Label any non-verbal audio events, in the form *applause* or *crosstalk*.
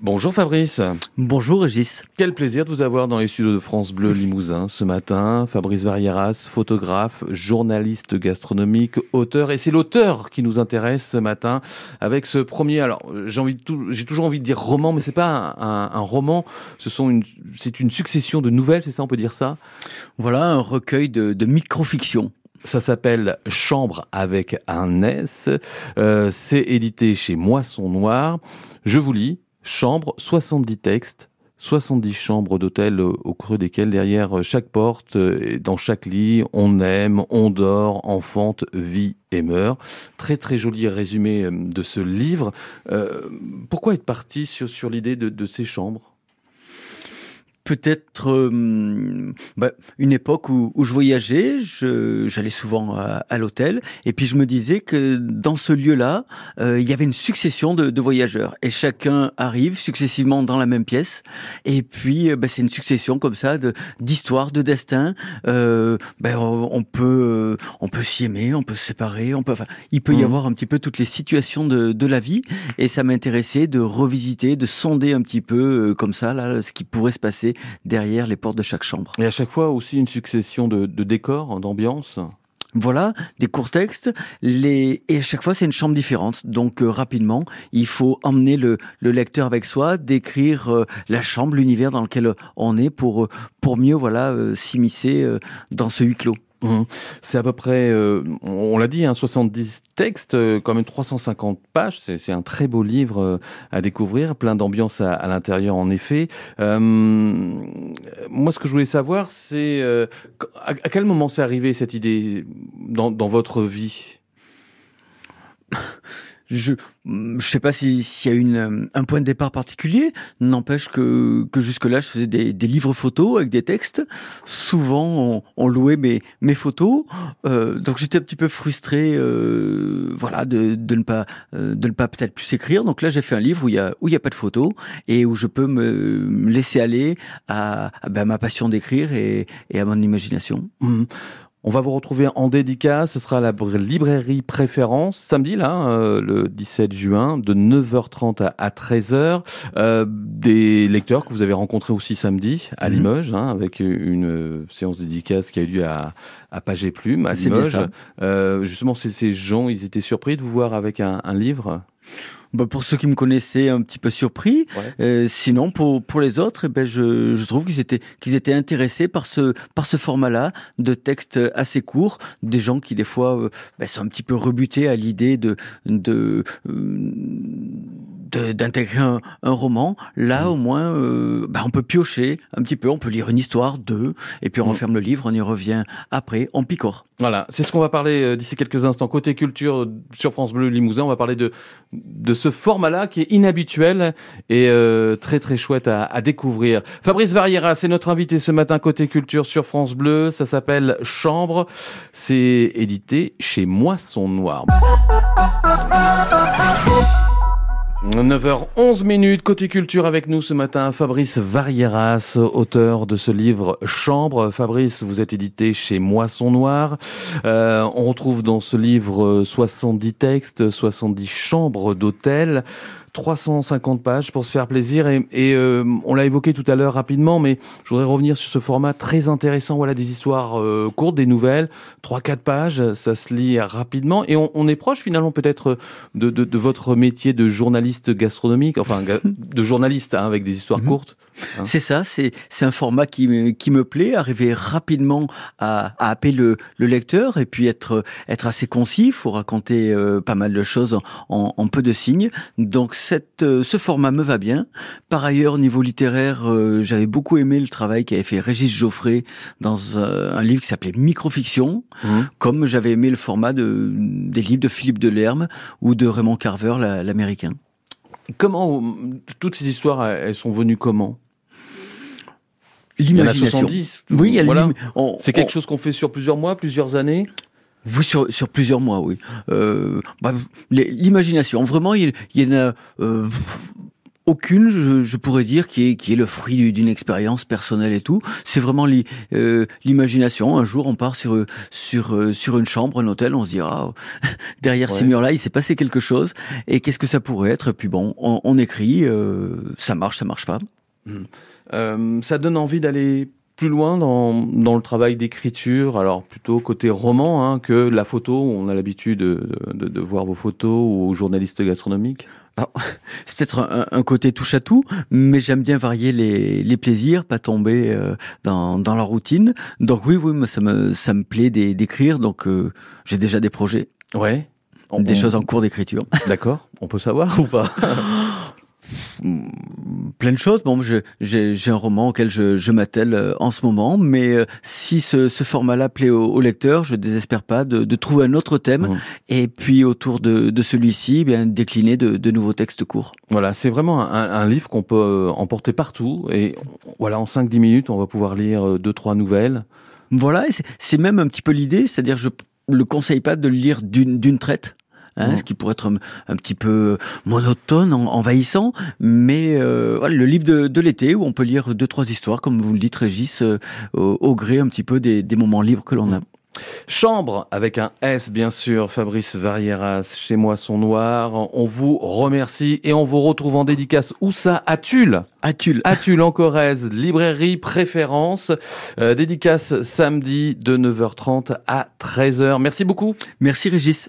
Bonjour Fabrice. Bonjour Régis. Quel plaisir de vous avoir dans les studios de France Bleu Limousin ce matin. Fabrice Varieras, photographe, journaliste gastronomique, auteur. Et c'est l'auteur qui nous intéresse ce matin avec ce premier. Alors, j'ai envie j'ai toujours envie de dire roman, mais c'est pas un, roman. Ce sont une, c'est une succession de nouvelles, c'est ça, on peut dire ça? Voilà, un recueil de, de micro-fiction. Ça s'appelle Chambre avec un S. Euh, c'est édité chez Moisson Noir. Je vous lis Chambre, 70 textes, 70 chambres d'hôtel au creux desquelles, derrière chaque porte, euh, dans chaque lit, on aime, on dort, enfante, vit et meurt. Très très joli résumé euh, de ce livre. Euh, pourquoi être parti sur, l'idée de ces chambres? Peut-être euh, bah, une époque où, où je voyageais, j'allais souvent à, l'hôtel, et puis je me disais que dans ce lieu-là, euh, il y avait une succession de, de, voyageurs, et chacun arrive successivement dans la même pièce, et puis euh, bah, c'est une succession comme ça de d'histoires, de destins. Euh, bah, on peut on peut s'y aimer, on peut se séparer, on peut, enfin, il peut y mmh. avoir un petit peu toutes les situations de, de la vie, et ça m'intéressait de revisiter, de sonder un petit peu comme ça là ce qui pourrait se passer derrière les portes de chaque chambre. Et à chaque fois aussi une succession de, décors, d'ambiance voilà, des courts textes, les... et à chaque fois c'est une chambre différente. Donc euh, rapidement, il faut emmener le, lecteur avec soi, décrire euh, la chambre, l'univers dans lequel on est pour, euh, pour mieux voilà s'immiscer dans ce huis clos. Mmh. C'est à peu près, euh, on l'a dit, hein, 70 textes, euh, quand même 350 pages. C'est un très beau livre euh, à découvrir, plein d'ambiance à, l'intérieur en effet. moi, ce que je voulais savoir, c'est à, quel moment c'est arrivé cette idée dans, dans votre vie? Je je sais pas s'il y a une, un point de départ particulier. N'empêche que, que jusque-là, je faisais des, des, livres photos avec des textes. Souvent, on, louait mes, mes photos. Euh, donc, j'étais un petit peu frustré, euh, voilà, de, de ne pas, euh, de ne pas peut-être plus écrire. Donc là, j'ai fait un livre où il y a, où y a pas de photos et où je peux me, laisser aller à, ben, ma passion d'écrire et, et à mon imagination. Mmh. On va vous retrouver en dédicace, ce sera la librairie Préférence, samedi là, euh, le 17 juin, de 9h30 à, 13h. Euh, des lecteurs que vous avez rencontrés aussi samedi à mhm. Limoges, hein, avec une euh, séance dédicace qui a eu lieu à, à Page et Plume, à Limoges. justement, ces, gens, ils étaient surpris de vous voir avec un livre? Bah, pour ceux qui me connaissaient, un petit peu surpris. Euh, sinon, pour pour les autres, eh ben je, je trouve qu'ils étaient qu'ils étaient intéressés par ce par ce format-là de textes assez courts, des gens qui des fois euh, ben, sont un petit peu rebutés à l'idée de de euh, d'intégrer un, un, roman. Là, mmh. au moins, euh, bah, on peut piocher un petit peu, on peut lire une histoire, deux, et puis on mmh. referme le livre, on y revient après, on picore. Voilà, c'est ce qu'on va parler euh, d'ici quelques instants. Côté culture sur France Bleu Limousin, on va parler de, de ce format-là qui est inhabituel et euh, très très chouette à, à, découvrir. Fabrice Variera, c'est notre invité ce matin côté culture sur France Bleu. Ça s'appelle Chambre. C'est édité chez Moisson Noir. 9h11 minutes, côté culture avec nous ce matin, Fabrice Varieras, auteur de ce livre Chambre. Fabrice, vous êtes édité chez Moisson Noir. Euh, on retrouve dans ce livre 70 textes, 70 chambres d'hôtel. 350 pages pour se faire plaisir et, euh, on l'a évoqué tout à l'heure rapidement, mais je voudrais revenir sur ce format très intéressant. Voilà des histoires euh, courtes, des nouvelles, 3-4 pages, ça se lit rapidement et on, est proche finalement peut-être de, de, votre métier de journaliste gastronomique, enfin *laughs* de journaliste hein, avec des histoires mhm. courtes. Hein. C'est ça, c'est c'est un format qui me, qui me plaît, arriver rapidement à, à appeler le, le lecteur et puis être être assez concis. faut raconter euh, pas mal de choses en, en peu de signes. Donc cette, euh, ce format me va bien. Par ailleurs, au niveau littéraire, euh, j'avais beaucoup aimé le travail qu'avait fait Régis Geoffrey dans un livre qui s'appelait Microfiction, mmh. comme j'avais aimé le format de, des livres de Philippe Delerme ou de Raymond Carver, l'américain. Comment toutes ces histoires, elles sont venues comment? L'imagination. Oui, voilà. c'est quelque chose qu'on fait sur plusieurs mois, plusieurs années? Oui, sur, sur plusieurs mois, oui. Euh, bah, L'imagination, vraiment, il, il y en a. Euh, aucune, je, je, pourrais dire, qui est, qui est le fruit d'une expérience personnelle et tout. C'est vraiment euh, l'imagination. Un jour, on part sur, sur, sur une chambre, un hôtel, on se dit, ah, *laughs* derrière ces murs-là, il s'est passé quelque chose. Et qu'est-ce que ça pourrait être? Puis bon, on, on écrit, ça marche, ça marche pas. Hmm. Ça donne envie d'aller plus loin dans, dans le travail d'écriture, alors plutôt côté roman hein, que la photo, on a l'habitude de, de, de, voir vos photos ou journalistes gastronomiques? *laughs* C'est peut-être un, côté touche à tout, mais j'aime bien varier les, les, plaisirs, pas tomber euh, dans, dans, la routine. Donc oui, oui, ça me, ça me plaît d'écrire, donc euh, j'ai déjà des projets. Ouais. Des choses en cours d'écriture. D'accord. On peut savoir ou pas? *laughs* plein de choses. Bon, j'ai un roman auquel je, je m'attelle euh, en ce moment, mais euh, si ce, ce format-là plaît au, au, lecteur, je désespère pas de, de trouver un autre thème mmh. et puis autour de, de celui-ci, eh bien décliner de, de, nouveaux textes courts. Voilà, c'est vraiment un, un livre qu'on peut euh, emporter partout et voilà, en 5-10 minutes, on va pouvoir lire deux trois nouvelles. Voilà, c'est même un petit peu l'idée, c'est-à-dire je le conseille pas de le lire d'une traite. Hein, ce qui pourrait être un, petit peu monotone, envahissant, mais euh, voilà, le livre de, de l'été où on peut lire deux trois histoires, comme vous le dites, Régis, euh, au, gré un petit peu des, des moments libres que l'on a. Chambre avec un S bien sûr, Fabrice Varieras, chez moi son noir. On vous remercie et on vous retrouve en dédicace où ça? À Tulle. À Tulle. À Tulle en Corrèze, librairie préférence. Euh, dédicace samedi de 9h30 à 13h. Merci beaucoup. Merci Régis.